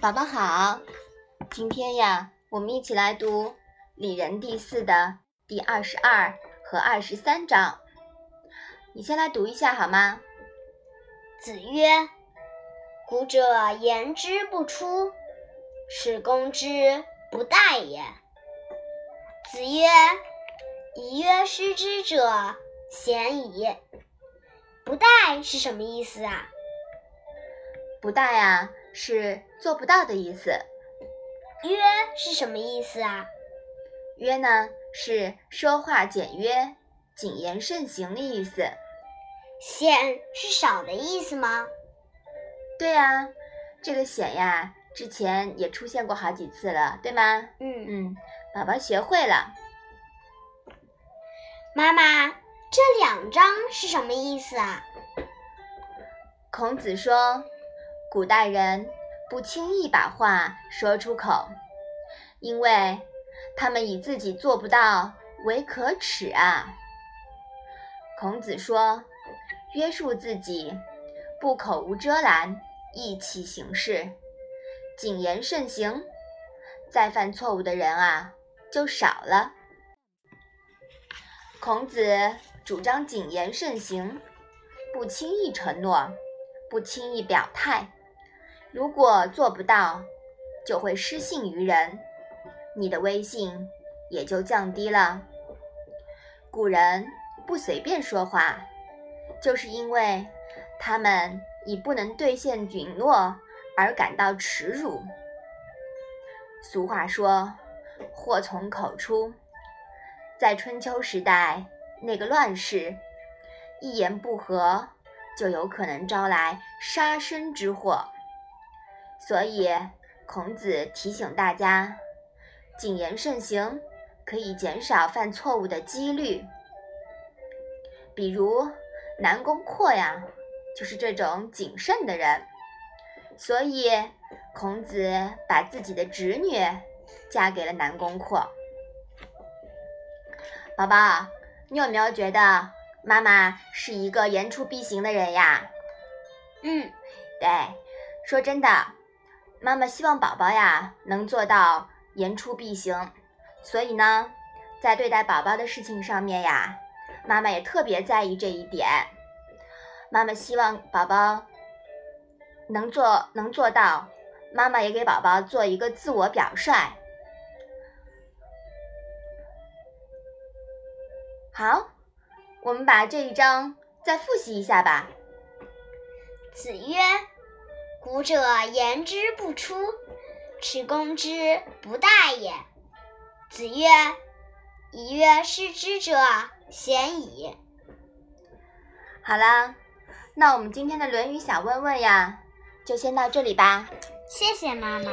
宝宝好，今天呀，我们一起来读《礼仁》第四的第二十二和二十三章。你先来读一下好吗？子曰：“古者言之不出，使公之不殆也。”子曰：“以曰失之者，鲜矣。”不殆是什么意思啊？不殆啊，是做不到的意思。约是什么意思啊？约呢，是说话简约、谨言慎行的意思。显是少的意思吗？对呀，这个显呀，之前也出现过好几次了，对吗？嗯嗯，宝宝学会了。妈妈。这两章是什么意思啊？孔子说，古代人不轻易把话说出口，因为他们以自己做不到为可耻啊。孔子说，约束自己，不口无遮拦，意气行事，谨言慎行，再犯错误的人啊就少了。孔子。主张谨言慎行，不轻易承诺，不轻易表态。如果做不到，就会失信于人，你的威信也就降低了。古人不随便说话，就是因为他们以不能兑现允诺而感到耻辱。俗话说：“祸从口出。”在春秋时代。那个乱世，一言不合就有可能招来杀身之祸，所以孔子提醒大家，谨言慎行可以减少犯错误的几率。比如南宫阔呀，就是这种谨慎的人，所以孔子把自己的侄女嫁给了南宫阔。宝宝。你有没有觉得妈妈是一个言出必行的人呀？嗯，对，说真的，妈妈希望宝宝呀能做到言出必行。所以呢，在对待宝宝的事情上面呀，妈妈也特别在意这一点。妈妈希望宝宝能做能做到，妈妈也给宝宝做一个自我表率。好，我们把这一章再复习一下吧。子曰：“古者言之不出，耻攻之不殆也。”子曰：“以曰失之者，鲜矣。”好啦，那我们今天的《论语》小问问呀，就先到这里吧。谢谢妈妈。